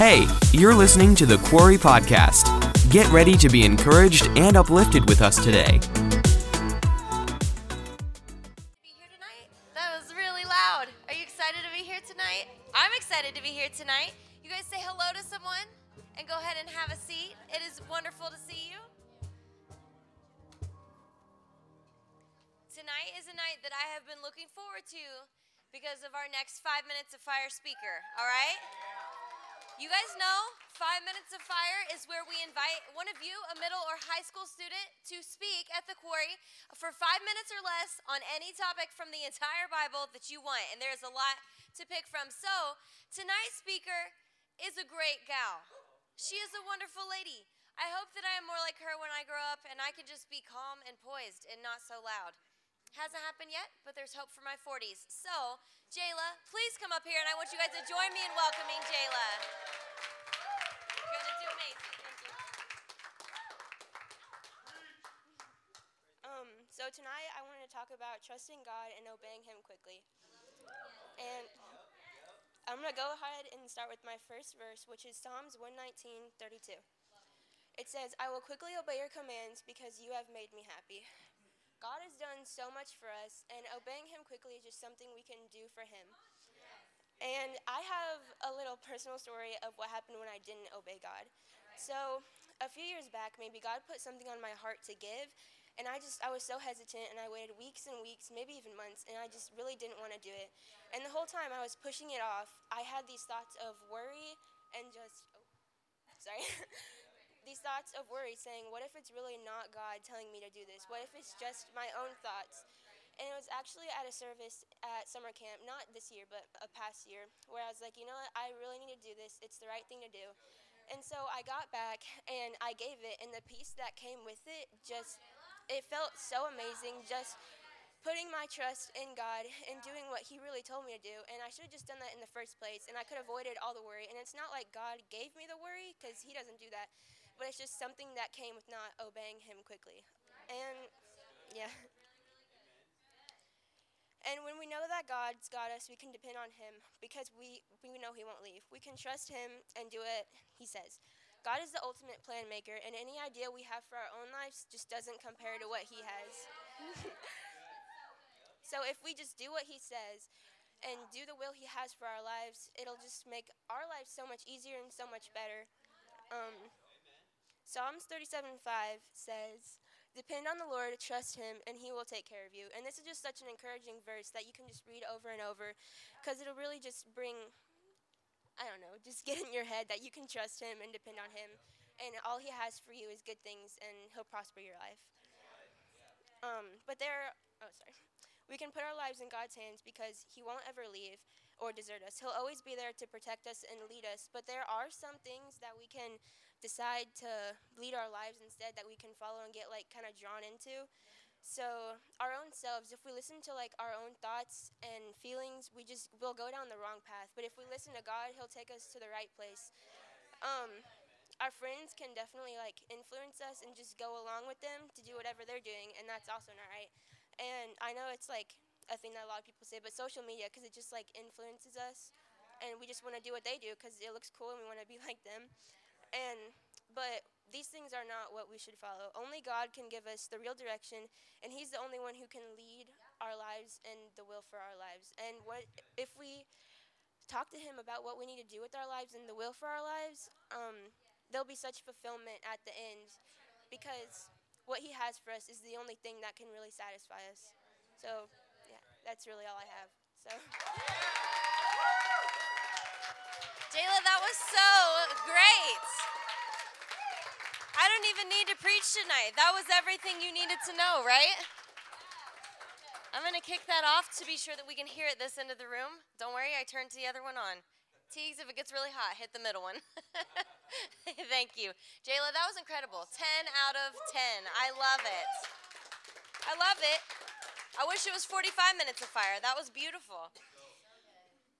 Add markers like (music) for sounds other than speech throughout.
Hey, you're listening to the Quarry Podcast. Get ready to be encouraged and uplifted with us today. be here tonight? That was really loud. Are you excited to be here tonight? I'm excited to be here tonight. You guys say hello to someone and go ahead and have a seat. It is wonderful to see you. Tonight is a night that I have been looking forward to because of our next five minutes of fire speaker, all right? You guys know Five Minutes of Fire is where we invite one of you, a middle or high school student, to speak at the quarry for five minutes or less on any topic from the entire Bible that you want. And there's a lot to pick from. So, tonight's speaker is a great gal. She is a wonderful lady. I hope that I am more like her when I grow up and I can just be calm and poised and not so loud. Hasn't happened yet, but there's hope for my 40s. So, Jayla, please come up here and I want you guys to join me in welcoming Jayla. You're gonna do amazing. Thank you. Um, so tonight I wanted to talk about trusting God and obeying Him quickly. And I'm going to go ahead and start with my first verse, which is Psalms 119, 32. It says, I will quickly obey your commands because you have made me happy. God has done so much for us, and obeying Him quickly is just something we can do for Him. And I have a little personal story of what happened when I didn't obey God. So, a few years back, maybe God put something on my heart to give, and I just I was so hesitant and I waited weeks and weeks, maybe even months, and I just really didn't want to do it. And the whole time I was pushing it off, I had these thoughts of worry and just oh, sorry. (laughs) these thoughts of worry saying, what if it's really not God telling me to do this? What if it's just my own thoughts? And it was actually at a service at summer camp, not this year, but a past year, where I was like, you know what, I really need to do this. It's the right thing to do. And so I got back and I gave it, and the peace that came with it just, it felt so amazing. Just putting my trust in God and doing what He really told me to do. And I should have just done that in the first place, and I could have avoided all the worry. And it's not like God gave me the worry, because He doesn't do that, but it's just something that came with not obeying Him quickly. And yeah. And when we know that God's got us, we can depend on Him because we, we know He won't leave. We can trust Him and do what He says. God is the ultimate plan maker, and any idea we have for our own lives just doesn't compare to what He has. (laughs) so if we just do what He says and do the will He has for our lives, it'll just make our lives so much easier and so much better. Um, Psalms 37:5 says, Depend on the Lord, trust Him, and He will take care of you. And this is just such an encouraging verse that you can just read over and over because it'll really just bring, I don't know, just (laughs) get in your head that you can trust Him and depend on Him. And all He has for you is good things, and He'll prosper your life. Um, but there, oh, sorry. We can put our lives in God's hands because He won't ever leave or desert us. He'll always be there to protect us and lead us. But there are some things that we can decide to lead our lives instead that we can follow and get like kind of drawn into. So our own selves, if we listen to like our own thoughts and feelings, we just will go down the wrong path. But if we listen to God, He'll take us to the right place. Um, our friends can definitely like influence us and just go along with them to do whatever they're doing, and that's also not right. And I know it's like a thing that a lot of people say, but social media, because it just like influences us, and we just want to do what they do because it looks cool and we want to be (laughs) like them. And but these things are not what we should follow. Only God can give us the real direction, and He's the only one who can lead our lives and the will for our lives. And what if we talk to Him about what we need to do with our lives and the will for our lives? Um, there'll be such fulfillment at the end because what He has for us is the only thing that can really satisfy us. So, yeah, that's really all I have. So. (laughs) Jayla, that was so great. I don't even need to preach tonight. That was everything you needed to know, right? I'm going to kick that off to be sure that we can hear it this end of the room. Don't worry, I turned the other one on. Teagues, if it gets really hot, hit the middle one. (laughs) Thank you. Jayla, that was incredible. 10 out of 10. I love it. I love it. I wish it was 45 minutes of fire. That was beautiful.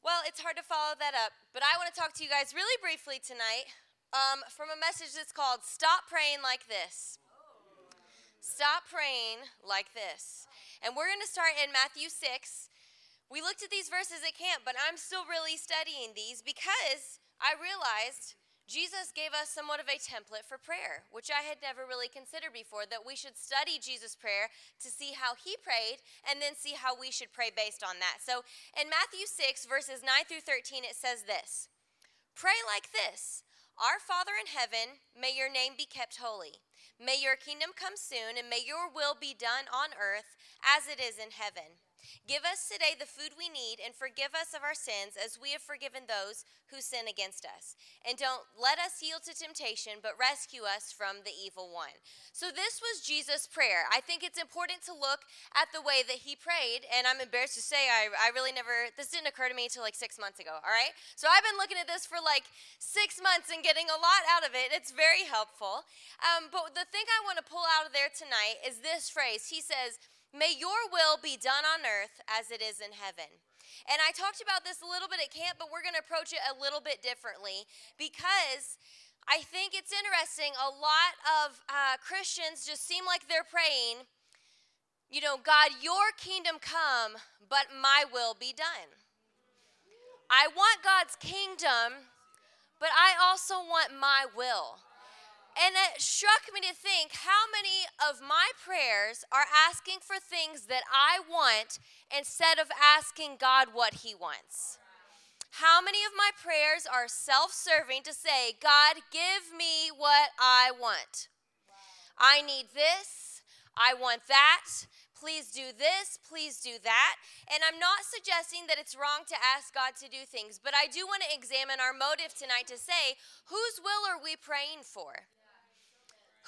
Well, it's hard to follow that up, but I want to talk to you guys really briefly tonight um, from a message that's called Stop Praying Like This. Stop praying like this. And we're going to start in Matthew 6. We looked at these verses at camp, but I'm still really studying these because I realized Jesus gave us somewhat of a template for prayer, which I had never really considered before, that we should study Jesus' prayer to see how he prayed and then see how we should pray based on that. So in Matthew 6, verses 9 through 13, it says this Pray like this Our Father in heaven, may your name be kept holy. May your kingdom come soon, and may your will be done on earth as it is in heaven. Give us today the food we need and forgive us of our sins as we have forgiven those who sin against us. And don't let us yield to temptation, but rescue us from the evil one. So, this was Jesus' prayer. I think it's important to look at the way that he prayed. And I'm embarrassed to say, I, I really never, this didn't occur to me until like six months ago, all right? So, I've been looking at this for like six months and getting a lot out of it. It's very helpful. Um, but the thing I want to pull out of there tonight is this phrase He says, May your will be done on earth as it is in heaven. And I talked about this a little bit at camp, but we're going to approach it a little bit differently because I think it's interesting. A lot of uh, Christians just seem like they're praying, you know, God, your kingdom come, but my will be done. I want God's kingdom, but I also want my will. And it struck me to think how many of my prayers are asking for things that I want instead of asking God what He wants. How many of my prayers are self serving to say, God, give me what I want? I need this. I want that. Please do this. Please do that. And I'm not suggesting that it's wrong to ask God to do things, but I do want to examine our motive tonight to say, whose will are we praying for?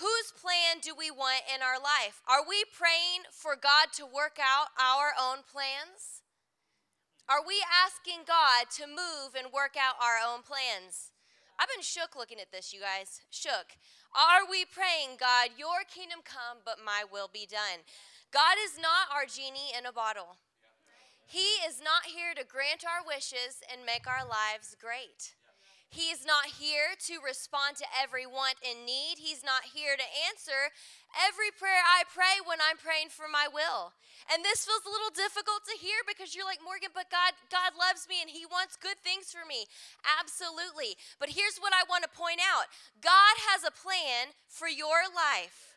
Whose plan do we want in our life? Are we praying for God to work out our own plans? Are we asking God to move and work out our own plans? I've been shook looking at this, you guys. Shook. Are we praying, God, your kingdom come, but my will be done? God is not our genie in a bottle. He is not here to grant our wishes and make our lives great. He's not here to respond to every want and need. He's not here to answer every prayer I pray when I'm praying for my will. And this feels a little difficult to hear because you're like, Morgan, but God, God loves me and He wants good things for me. Absolutely. But here's what I want to point out God has a plan for your life.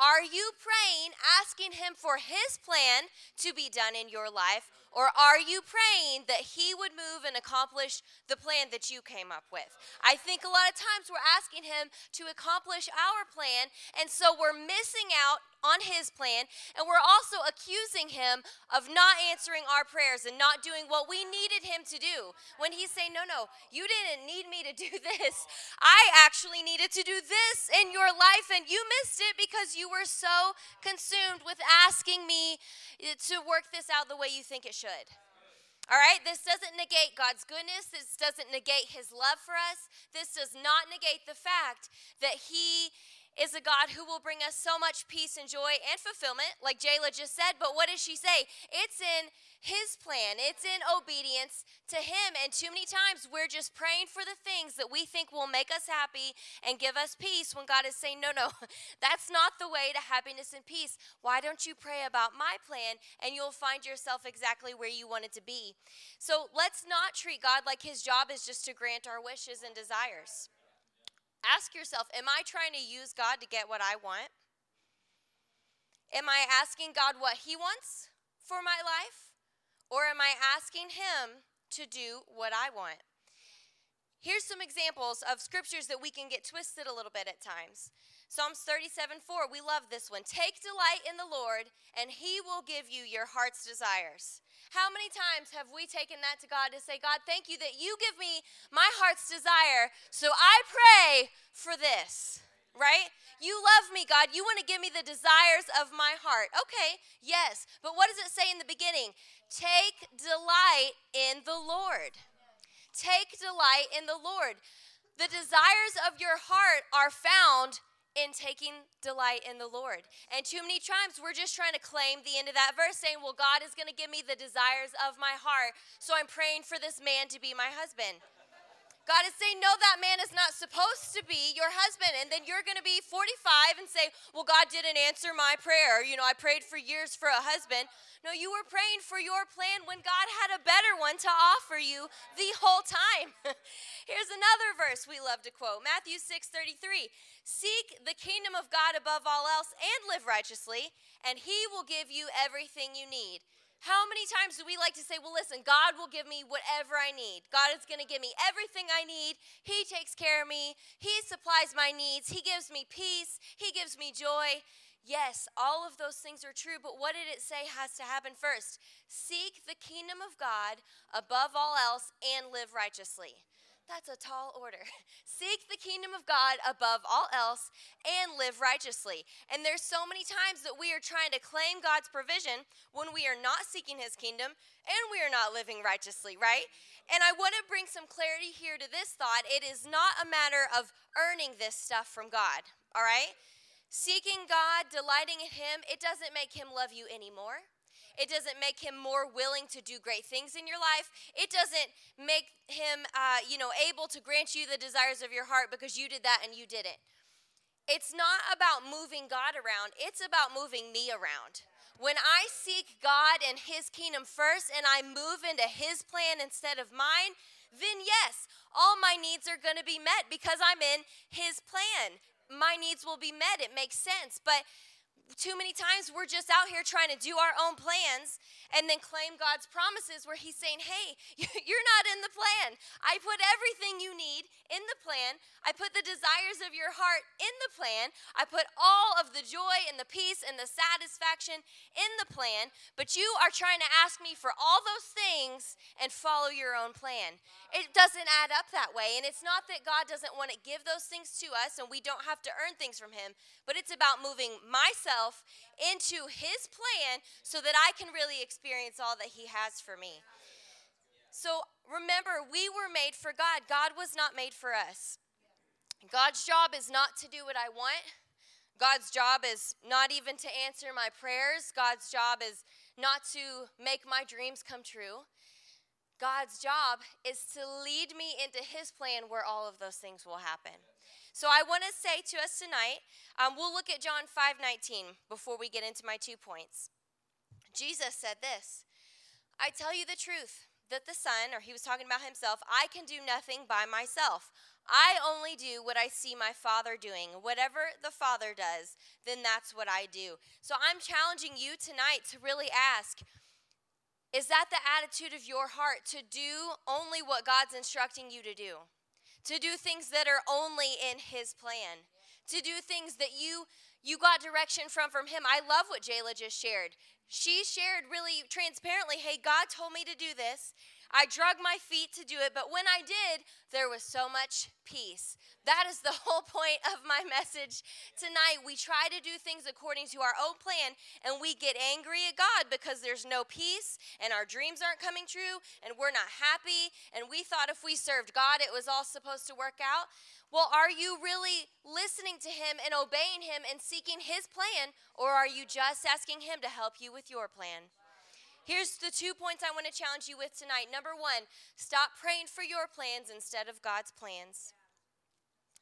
Are you praying, asking Him for His plan to be done in your life? Or are you praying that He would move and accomplish the plan that you came up with? I think a lot of times we're asking Him to accomplish our plan, and so we're missing out on His plan, and we're also accusing Him of not answering our prayers and not doing what we needed Him to do. When He's saying, No, no, you didn't need me to do (laughs) this. I actually needed to do this in your life, and you missed it because you were so consumed with asking me eh, to work this out the way you think it should should. All right, this doesn't negate God's goodness. This doesn't negate his love for us. This does not negate the fact that he is a God who will bring us so much peace and joy and fulfillment, like Jayla just said. But what does she say? It's in His plan, it's in obedience to Him. And too many times we're just praying for the things that we think will make us happy and give us peace when God is saying, no, no, (laughs) that's not the way to happiness and peace. Why don't you pray about my plan and you'll find yourself exactly where you wanted to be? So let's not treat God like His job is just to grant our wishes and desires. Ask yourself Am I trying to use God to get what I want? Am I asking God what He wants for my life? Or am I asking Him to do what I want? Here's some examples of scriptures that we can get twisted a little bit at times. Psalms 37 4, we love this one. Take delight in the Lord, and He will give you your heart's desires. How many times have we taken that to God to say, God, thank you that you give me my heart's desire, so I pray for this, right? You love me, God. You want to give me the desires of my heart. Okay, yes. But what does it say in the beginning? Take delight in the Lord. Take delight in the Lord. The desires of your heart are found in taking delight in the Lord. And too many times we're just trying to claim the end of that verse, saying, Well, God is going to give me the desires of my heart, so I'm praying for this man to be my husband. God is saying, No, that man is not supposed to be your husband. And then you're going to be 45 and say, Well, God didn't answer my prayer. You know, I prayed for years for a husband. No, you were praying for your plan when God had a better one to offer you the whole time. (laughs) Here's another verse we love to quote Matthew 6 33. Seek the kingdom of God above all else and live righteously, and he will give you everything you need. How many times do we like to say, Well, listen, God will give me whatever I need. God is going to give me everything I need. He takes care of me. He supplies my needs. He gives me peace. He gives me joy. Yes, all of those things are true, but what did it say has to happen first? Seek the kingdom of God above all else and live righteously. That's a tall order. (laughs) Seek the kingdom of God above all else and live righteously. And there's so many times that we are trying to claim God's provision when we are not seeking his kingdom and we are not living righteously, right? And I want to bring some clarity here to this thought. It is not a matter of earning this stuff from God, all right? Seeking God, delighting in him, it doesn't make him love you anymore. It doesn't make him more willing to do great things in your life. It doesn't make him, uh, you know, able to grant you the desires of your heart because you did that and you didn't. It's not about moving God around, it's about moving me around. When I seek God and His kingdom first and I move into His plan instead of mine, then yes, all my needs are going to be met because I'm in His plan. My needs will be met. It makes sense. But too many times we're just out here trying to do our own plans and then claim God's promises where He's saying, Hey, (laughs) you're not in the plan. I put everything you need in the plan. I put the desires of your heart in the plan. I put all of the joy and the peace and the satisfaction in the plan. But you are trying to ask me for all those things and follow your own plan. It doesn't add up that way. And it's not that God doesn't want to give those things to us and we don't have to earn things from Him, but it's about moving myself into His plan so that I can really experience all that He has for me. So remember, we were made for God. God was not made for us. God's job is not to do what I want. God's job is not even to answer my prayers. God's job is not to make my dreams come true. God's job is to lead me into His plan where all of those things will happen. So I want to say to us tonight, um, we'll look at John 5 19 before we get into my two points. Jesus said this I tell you the truth that the Son, or he was talking about himself, I can do nothing by myself. I only do what I see my Father doing. Whatever the Father does, then that's what I do. So I'm challenging you tonight to really ask is that the attitude of your heart to do only what God's instructing you to do? To do things that are only in His plan? To do things that you you got direction from from him. I love what Jayla just shared. She shared really transparently, "Hey, God told me to do this. I drug my feet to do it, but when I did, there was so much peace. That is the (laughs) whole point of my message tonight. We try to do things according to our own plan, and we get angry at God because there's no peace, and our dreams aren't coming true, and we're not happy, and we thought if we served God, it was all supposed to work out. Well, are you really listening to Him and obeying Him and seeking His plan, or are you just asking Him to help you with your plan? Here's the two points I want to challenge you with tonight. Number one, stop praying for your plans instead of God's plans.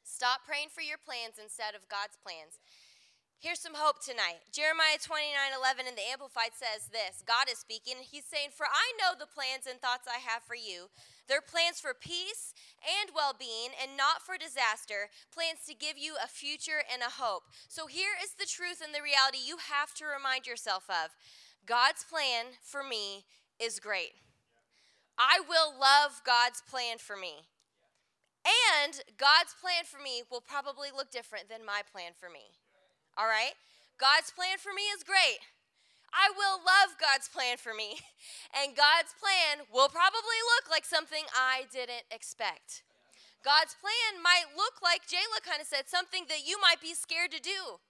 Stop praying for your plans instead of God's plans. Here's some hope tonight. Jeremiah 29 11 in the Amplified says this God is speaking. He's saying, For I know the plans and thoughts I have for you. They're plans for peace and well being and not for disaster, plans to give you a future and a hope. So here is the truth and the reality you have to remind yourself of. God's plan for me is great. I will love God's plan for me. And God's plan for me will probably look different than my plan for me. All right? God's plan for me is great. I will love God's plan for me. (laughs) And God's plan will probably look like something I didn't expect. God's plan might look like Jayla kind of said, something that you might be scared to do.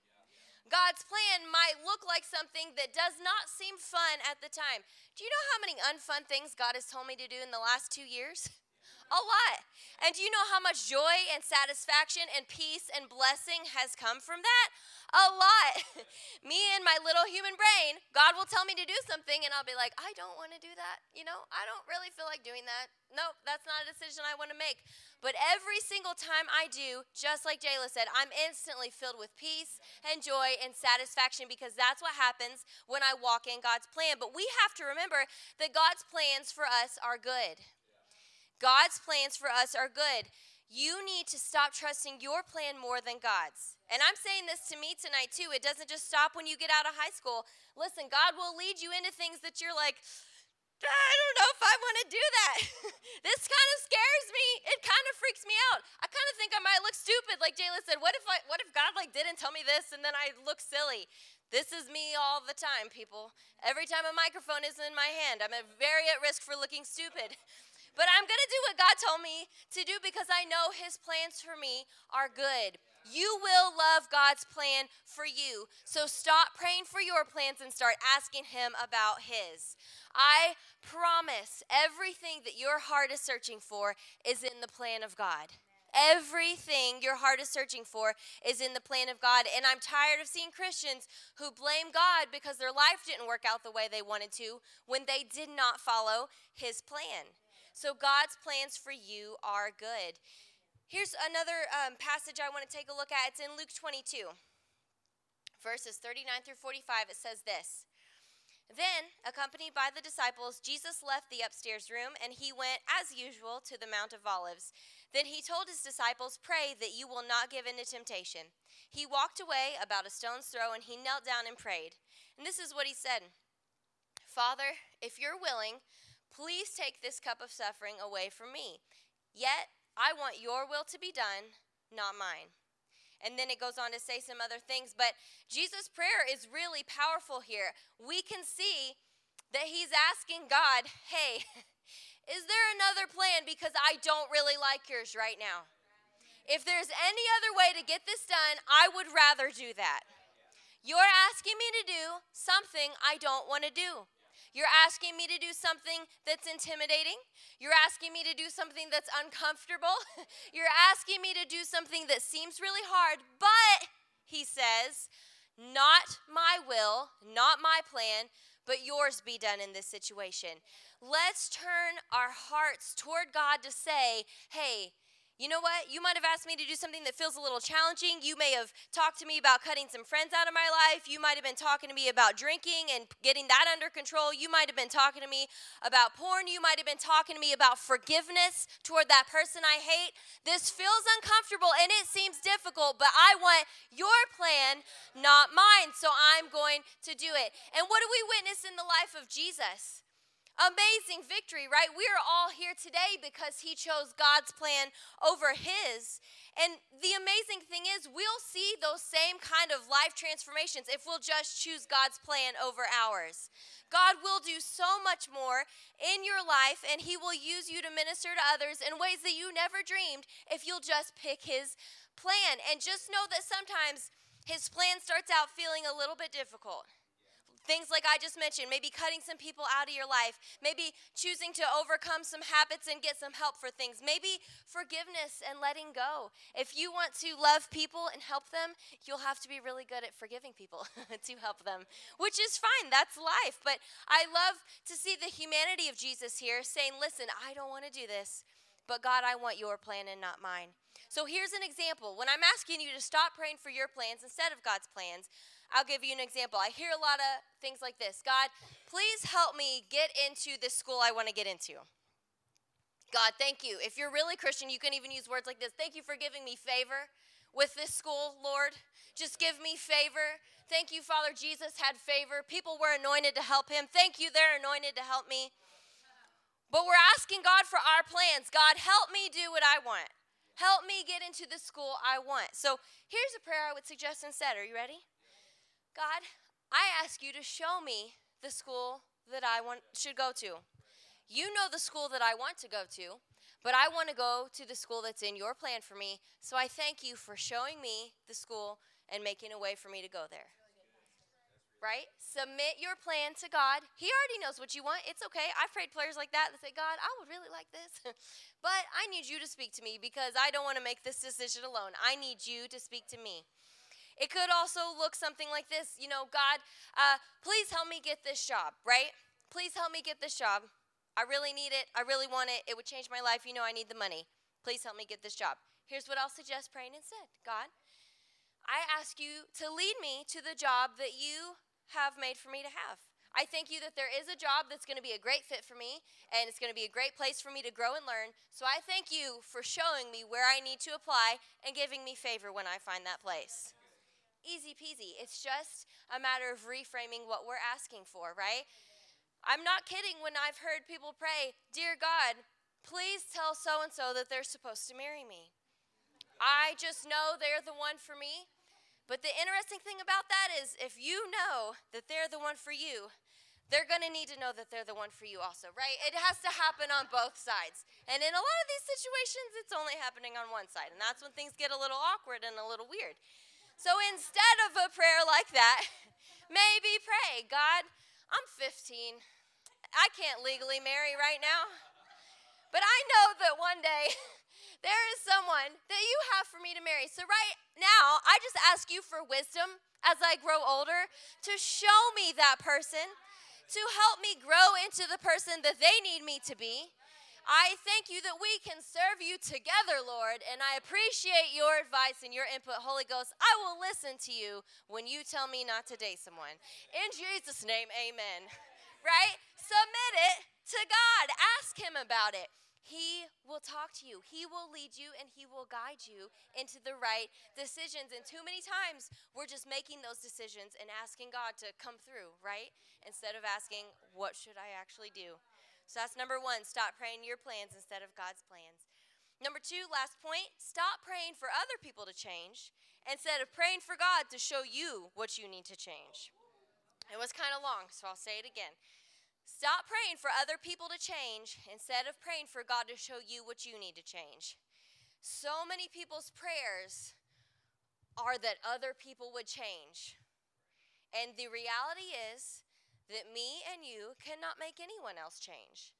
God's plan might look like something that does not seem fun at the time. Do you know how many unfun things God has told me to do in the last two years? (laughs) A lot. And do you know how much joy and satisfaction and peace and blessing has come from that? A lot. (laughs) me and my little human brain, God will tell me to do something, and I'll be like, I don't want to do that. You know, I don't really feel like doing that. Nope, that's not a decision I want to make. But every single time I do, just like Jayla said, I'm instantly filled with peace and joy and satisfaction because that's what happens when I walk in God's plan. But we have to remember that God's plans for us are good. God's plans for us are good. You need to stop trusting your plan more than God's. And I'm saying this to me tonight too. It doesn't just stop when you get out of high school. Listen, God will lead you into things that you're like, I don't know if I want to do that. (laughs) this kind of scares me. It kind of freaks me out. I kind of think I might look stupid, like Jayla said. What if I, what if God like didn't tell me this and then I look silly? This is me all the time, people. Every time a microphone is in my hand, I'm very at risk for looking stupid. (laughs) But I'm going to do what God told me to do because I know His plans for me are good. You will love God's plan for you. So stop praying for your plans and start asking Him about His. I promise everything that your heart is searching for is in the plan of God. Everything your heart is searching for is in the plan of God. And I'm tired of seeing Christians who blame God because their life didn't work out the way they wanted to when they did not follow His plan. So God's plans for you are good. Here's another um, passage I want to take a look at. It's in Luke 22, verses 39 through 45. It says this. Then, accompanied by the disciples, Jesus left the upstairs room and he went, as usual, to the Mount of Olives. Then he told his disciples, Pray that you will not give in to temptation. He walked away about a stone's throw and he knelt down and prayed. And this is what he said Father, if you're willing, please take this cup of suffering away from me. Yet, I want your will to be done, not mine. And then it goes on to say some other things. But Jesus' prayer is really powerful here. We can see that he's asking God, hey, (laughs) is there another plan? Because I don't really like yours right now. If there's any other way to get this done, I would rather do that. You're asking me to do something I don't want to do. You're asking me to do something that's intimidating. You're asking me to do something that's uncomfortable. (laughs) You're asking me to do something that seems really hard, but, he says, not my will, not my plan, but yours be done in this situation. Let's turn our hearts toward God to say, hey, you know what? You might have asked me to do something that feels a little challenging. You may have talked to me about cutting some friends out of my life. You might have been talking to me about drinking and getting that under control. You might have been talking to me about porn. You might have been talking to me about forgiveness toward that person I hate. This feels uncomfortable and it seems difficult, but I want your plan, not mine. So I'm going to do it. And what do we witness in the life of Jesus? Amazing victory, right? We are all here today because he chose God's plan over his. And the amazing thing is, we'll see those same kind of life transformations if we'll just choose God's plan over ours. God will do so much more in your life, and He will use you to minister to others in ways that you never dreamed if you'll just pick His plan. And just know that sometimes His plan starts out feeling a little bit difficult. Things like I just mentioned, maybe cutting some people out of your life, maybe choosing to overcome some habits and get some help for things, maybe forgiveness and letting go. If you want to love people and help them, you'll have to be really good at forgiving people (laughs) to help them, which is fine. That's life. But I love to see the humanity of Jesus here saying, listen, I don't want to do this, but God, I want your plan and not mine. So here's an example. When I'm asking you to stop praying for your plans instead of God's plans, I'll give you an example. I hear a lot of things like this God, please help me get into this school I want to get into. God, thank you. If you're really Christian, you can even use words like this Thank you for giving me favor with this school, Lord. Just give me favor. Thank you, Father. Jesus had favor. People were anointed to help him. Thank you, they're anointed to help me. But we're asking God for our plans. God, help me do what I want. Help me get into the school I want. So here's a prayer I would suggest instead. Are you ready? God, I ask you to show me the school that I want should go to. You know the school that I want to go to, but I want to go to the school that's in your plan for me. So I thank you for showing me the school and making a way for me to go there. Right? Submit your plan to God. He already knows what you want. It's okay. I've prayed prayers like that that say, God, I would really like this, (laughs) but I need you to speak to me because I don't want to make this decision alone. I need you to speak to me. It could also look something like this you know, God, uh, please help me get this job, right? Please help me get this job. I really need it. I really want it. It would change my life. You know, I need the money. Please help me get this job. Here's what I'll suggest praying instead God, I ask you to lead me to the job that you have made for me to have. I thank you that there is a job that's going to be a great fit for me and it's going to be a great place for me to grow and learn. So I thank you for showing me where I need to apply and giving me favor when I find that place. Easy peasy. It's just a matter of reframing what we're asking for, right? I'm not kidding when I've heard people pray, Dear God, please tell so and so that they're supposed to marry me. I just know they're the one for me. But the interesting thing about that is if you know that they're the one for you, they're going to need to know that they're the one for you also, right? It has to happen on both sides. And in a lot of these situations, it's only happening on one side. And that's when things get a little awkward and a little weird. So instead of a prayer like that, (laughs) maybe pray God, I'm 15. I can't legally marry right now. But I know that one day (laughs) there is someone that you have for me to marry. So right now, I just ask you for wisdom as I grow older to show me that person to help me grow into the person that they need me to be. I thank you that we can serve you together, Lord, and I appreciate your advice and your input. Holy Ghost, I will listen to you when you tell me not to date someone. In Jesus' name, amen. (laughs) Right? Submit it to God, ask Him about it. He will talk to you. He will lead you and He will guide you into the right decisions. And too many times we're just making those decisions and asking God to come through, right? Instead of asking, what should I actually do? So that's number one stop praying your plans instead of God's plans. Number two, last point stop praying for other people to change instead of praying for God to show you what you need to change. It was kind of long, so I'll say it again. Stop praying for other people to change instead of praying for God to show you what you need to change. So many people's prayers are that other people would change. And the reality is that me and you cannot make anyone else change.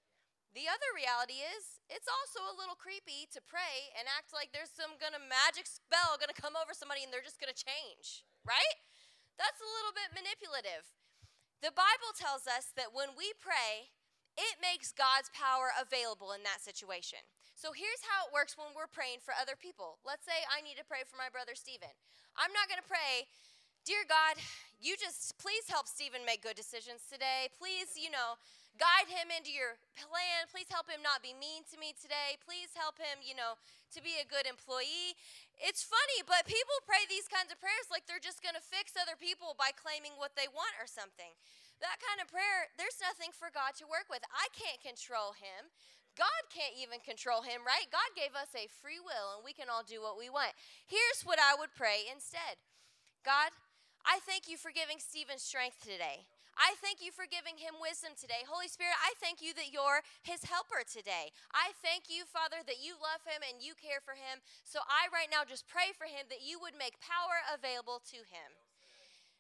The other reality is it's also a little creepy to pray and act like there's some gonna magic spell gonna come over somebody and they're just gonna change, right? That's a little bit manipulative. The Bible tells us that when we pray, it makes God's power available in that situation. So here's how it works when we're praying for other people. Let's say I need to pray for my brother Stephen. I'm not to pray, Dear God, you just please help Stephen make good decisions today. Please, you know, guide him into your plan. Please help him not be mean to me today. Please help him, you know, to be a good employee. It's funny, but people pray these kinds of prayers like they're just going to fix other people by claiming what they want or something. That kind of prayer, there's nothing for God to work with. I can't control him. God can't even control him, right? God gave us a free will and we can all do what we want. Here's what I would pray instead God, I thank you for giving Stephen strength today. I thank you for giving him wisdom today. Holy Spirit, I thank you that you're his helper today. I thank you, Father, that you love him and you care for him. So I right now just pray for him that you would make power available to him.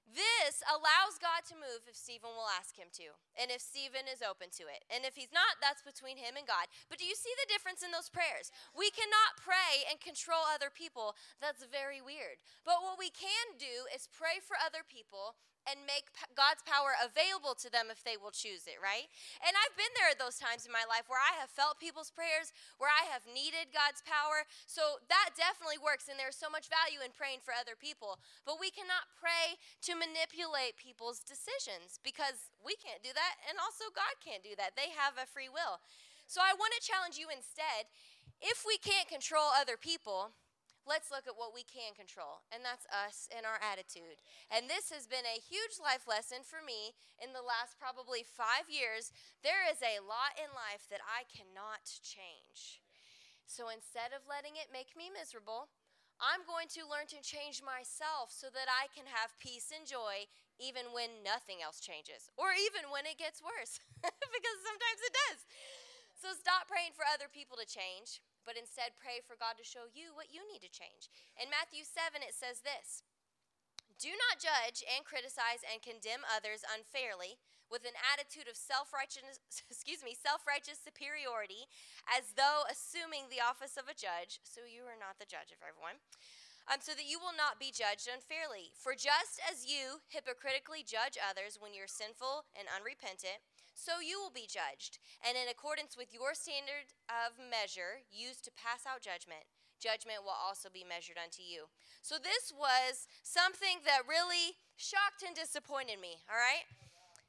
This allows God to move if Stephen will ask him to, and if Stephen is open to it. And if he's not, that's between him and God. But do you see the difference in those prayers? We cannot pray and control other people. That's very weird. But what we can do is pray for other people and make God's power available to them if they will choose it, right? And I've been there at those times in my life where I have felt people's prayers, where I have needed God's power. So that definitely works, and there's so much value in praying for other people. But we cannot pray to manipulate people's decisions because we can't do that, and also God can't do that. They have a free will. So I want to challenge you instead if we can't control other people, let's look at what we can control, and that's us and our attitude. And this has been a huge life lesson for me in the last probably five years. There is a lot in life that I cannot change. So instead of letting it make me miserable, I'm going to learn to change myself so that I can have peace and joy even when nothing else changes, or even when it gets worse, (laughs) because sometimes it does. So stop praying for other people to change but instead pray for God to show you what you need to change. In Matthew 7, it says this Do not judge and criticize and condemn others unfairly with an attitude of self-righteous (laughs) excuse me self-righteous superiority as though assuming the office of a judge. So you are not the judge of everyone. Um, so that you will not be judged unfairly. For just as you hypocritically judge others when you're sinful and unrepentant so you will be judged. And in accordance with your standard of measure used to pass out judgment, judgment will also be measured unto you. So this was something that really shocked and disappointed me, all right?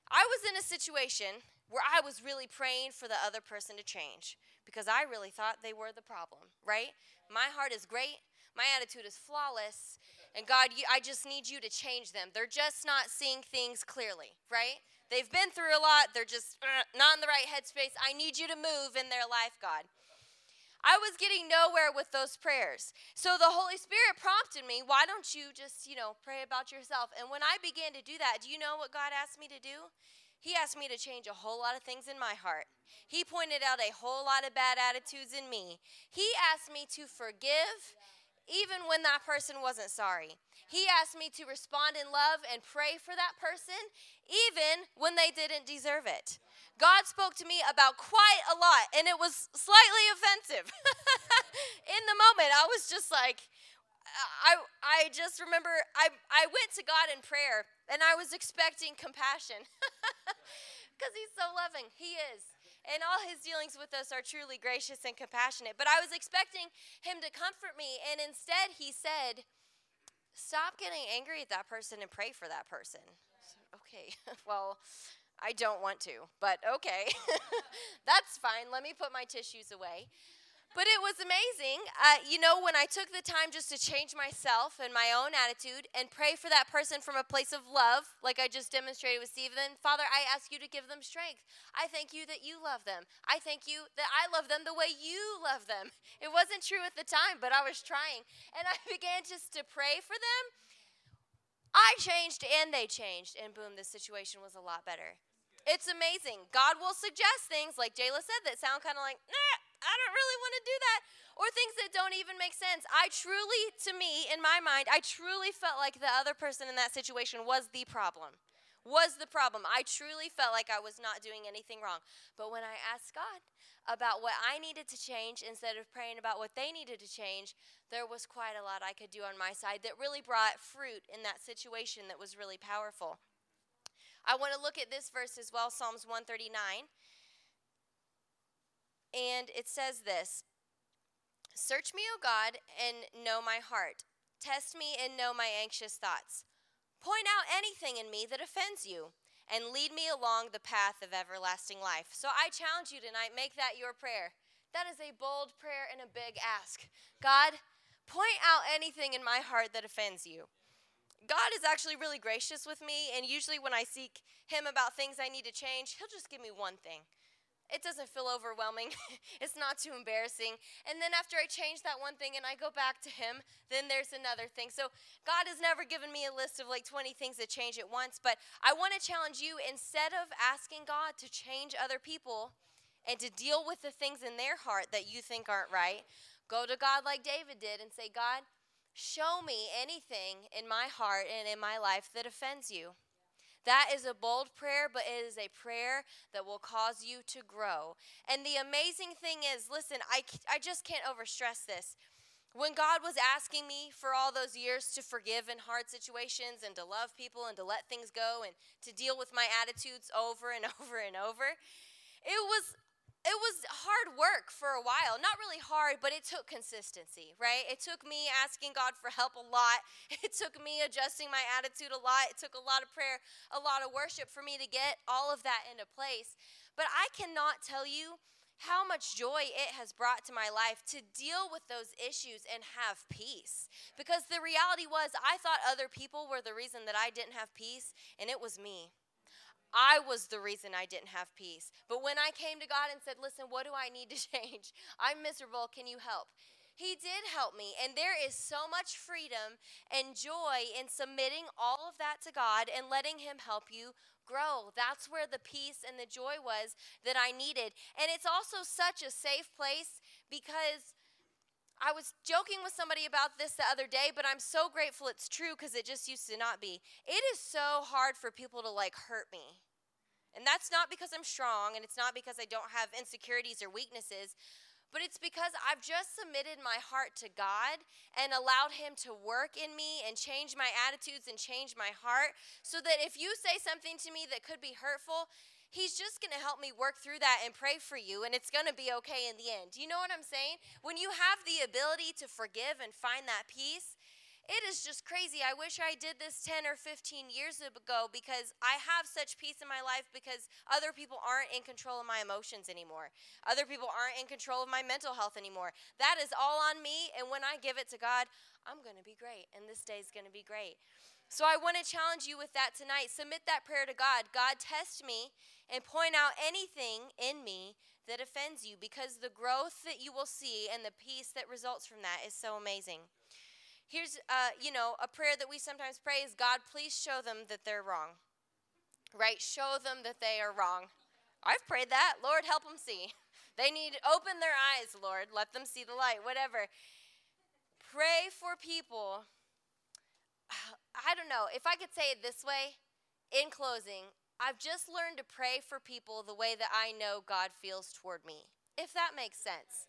I was in a situation where I was really praying for the other person to change because I really thought they were the problem, right? My heart is great, my attitude is flawless, and God, you, I just need you to change them. They're just not seeing things clearly, right? They've been through a lot, they're just uh, not in the right headspace. I need you to move in their life, God. I was getting nowhere with those prayers. So the Holy Spirit prompted me, why don't you just, you know, pray about yourself? And when I began to do that, do you know what God asked me to do? He asked me to change a whole lot of things in my heart. He pointed out a whole lot of bad attitudes in me. He asked me to forgive even when that person wasn't sorry. He asked me to respond in love and pray for that person even when they didn't deserve it. God spoke to me about quite a lot, and it was slightly offensive. (laughs) in the moment, I was just like, I, I just remember I, I went to God in prayer and I was expecting compassion (laughs) because He's so loving. He is. And all His dealings with us are truly gracious and compassionate. But I was expecting Him to comfort me, and instead He said, Stop getting angry at that person and pray for that person. okay, (laughs) well, I don't want to, but okay. (laughs) That's fine. Let me put my tissues away. But it was amazing. Uh, you know, when I took the time just to change myself and my own attitude and pray for that person from a place of love, like I just demonstrated with Stephen, Father, I ask you to give them strength. I thank you that you love them. I thank you that I love them the way you love them. It wasn't true at the time, but I was trying. And I (laughs) began just to pray for them. I changed and they changed, and boom, the situation was a lot better. It's amazing. God will suggest things, like Jayla said, that sound kind of like, nah, I don't really want to do that. Or things that don't even make sense. I truly, to me, in my mind, I truly felt like the other person in that situation was the problem. Was the problem. I truly felt like I was not doing anything wrong. But when I asked God about what I needed to change instead of praying about what they needed to change, there was quite a lot I could do on my side that really brought fruit in that situation that was really powerful. I want to look at this verse as well, Psalms 139. And it says this Search me, O God, and know my heart. Test me and know my anxious thoughts. Point out anything in me that offends you, and lead me along the path of everlasting life. So I challenge you tonight, make that your prayer. That is a bold prayer and a big ask. God, point out anything in my heart that offends you. God is actually really gracious with me, and usually when I seek Him about things I need to change, He'll just give me one thing. It doesn't feel overwhelming. (laughs) it's not too embarrassing. And then after I change that one thing and I go back to Him, then there's another thing. So God has never given me a list of like 20 things to change at once, but I want to challenge you instead of asking God to change other people and to deal with the things in their heart that you think aren't right, go to God like David did and say, God, show me anything in my heart and in my life that offends you. That is a bold prayer, but it is a prayer that will cause you to grow. And the amazing thing is listen, I, I just can't overstress this. When God was asking me for all those years to forgive in hard situations and to love people and to let things go and to deal with my attitudes over and (laughs) over and over, it was it was hard work for a while. Not really hard, but it took consistency, right? It took me asking God for help a lot. (laughs) It took me adjusting my attitude a lot. It took a lot of prayer, a lot of worship for me to get all of that into place. But I cannot tell you how much joy it has brought to my life to deal with those issues and have peace. Because the reality was, I thought other people were the reason that I didn't have peace, and it was me. I was the reason I didn't have peace. But when I came to God and said, Listen, what do I need to (laughs) change? I'm miserable. Can you help? He did help me. And there is so much freedom and joy in submitting all of that to God and letting Him help you grow. That's where the peace and the joy was that I needed. And it's also such a safe place because. I was joking with somebody about this the other day, but I'm so grateful it's true because it just used to not be. It is so hard for people to like hurt me. And that's not because I'm strong and it's not because I don't have insecurities or weaknesses, but it's because I've just submitted my heart to God and allowed Him to work in me and change my attitudes and change my heart so that if you say something to me that could be hurtful, He's just going to help me work through that and pray for you, and it's going to be okay in the end. Do you know what I'm saying? When you have the ability to forgive and find that peace, it is just crazy. I wish I did this 10 or 15 years ago because I have such peace in my life because other people aren't in control of my emotions anymore. Other people aren't in control of my mental health anymore. That is all on me. And when I give it to God, I'm going to be great. And this day is going to be great. So I want to challenge you with that tonight. Submit that prayer to God. God, test me and point out anything in me that offends you because the growth that you will see and the peace that results from that is so amazing. Here's, uh, you know, a prayer that we sometimes pray is God, please show them that they're wrong. Right? Show them that they are wrong. I've prayed that. Lord, help them see. (laughs) They need open their eyes, Lord. Let them see the light, whatever. Pray for people. (sighs) I don't know. If I could say it this way, in closing, I've just learned to pray for people the way that I know God feels toward me, if that makes sense.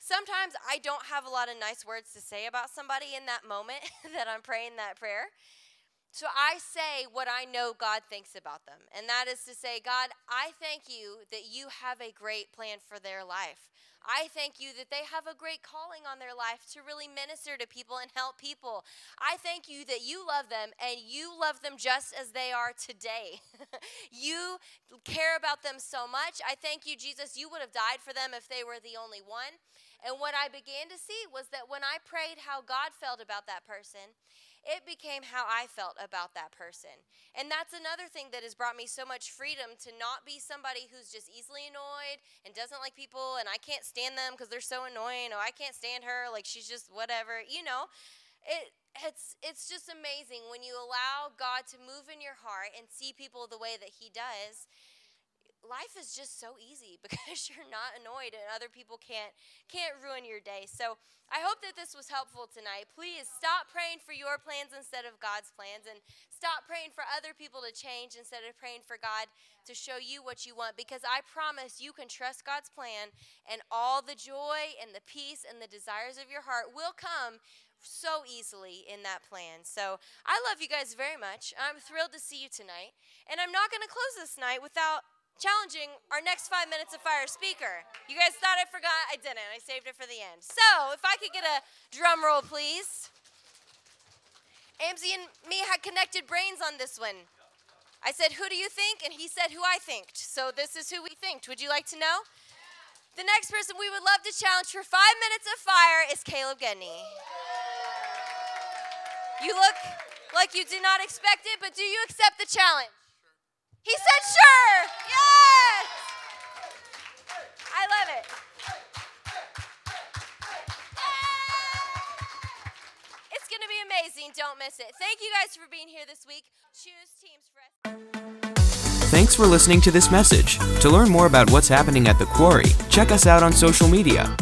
Sometimes I don't have a lot of nice words to say about somebody in that moment (laughs) that I'm praying that prayer. So I say what I know God thinks about them. And that is to say, God, I thank you that you have a great plan for their life. I thank you that they have a great calling on their life to really minister to people and help people. I thank you that you love them and you love them just as they are today. (laughs) you care about them so much. I thank you, Jesus, you would have died for them if they were the only one. And what I began to see was that when I prayed how God felt about that person, it became how I felt about that person. And that's another thing that has brought me so much freedom to not be somebody who's just easily annoyed and doesn't like people and I can't stand them because they're so annoying or I can't stand her like she's just whatever, you know. It it's it's just amazing when you allow God to move in your heart and see people the way that he does life is just so easy (laughs) because you're not annoyed and other people can't can't ruin your day. So I hope that this was helpful tonight. Please stop praying for your plans instead of God's plans and stop praying for other people to change instead of praying for God to show you what you want because I promise you can trust God's plan and all the joy and the peace and the desires of your heart will come so easily in that plan. So I love you guys very much. I'm thrilled to see you tonight. And I'm not going to close this night without challenging our next five minutes of fire speaker. You guys thought I forgot? I didn't. I saved it for the end. So, if I could get a drum roll, please. Amzi and me had connected brains on this one. I said, Who do you think? And he said, Who I thinked. So, this is who we thinked. Would you like to know? The next person we would love to challenge for five minutes of fire is Caleb Gedney. You look like you did not expect it, but do you accept the challenge? He said, sure. Yes. I love it. It's going to be amazing. Don't miss it. Thank you guys for being here this week. Choose teams for us. Thanks for listening to this message. To learn more about what's happening at the Quarry, check us out on social media.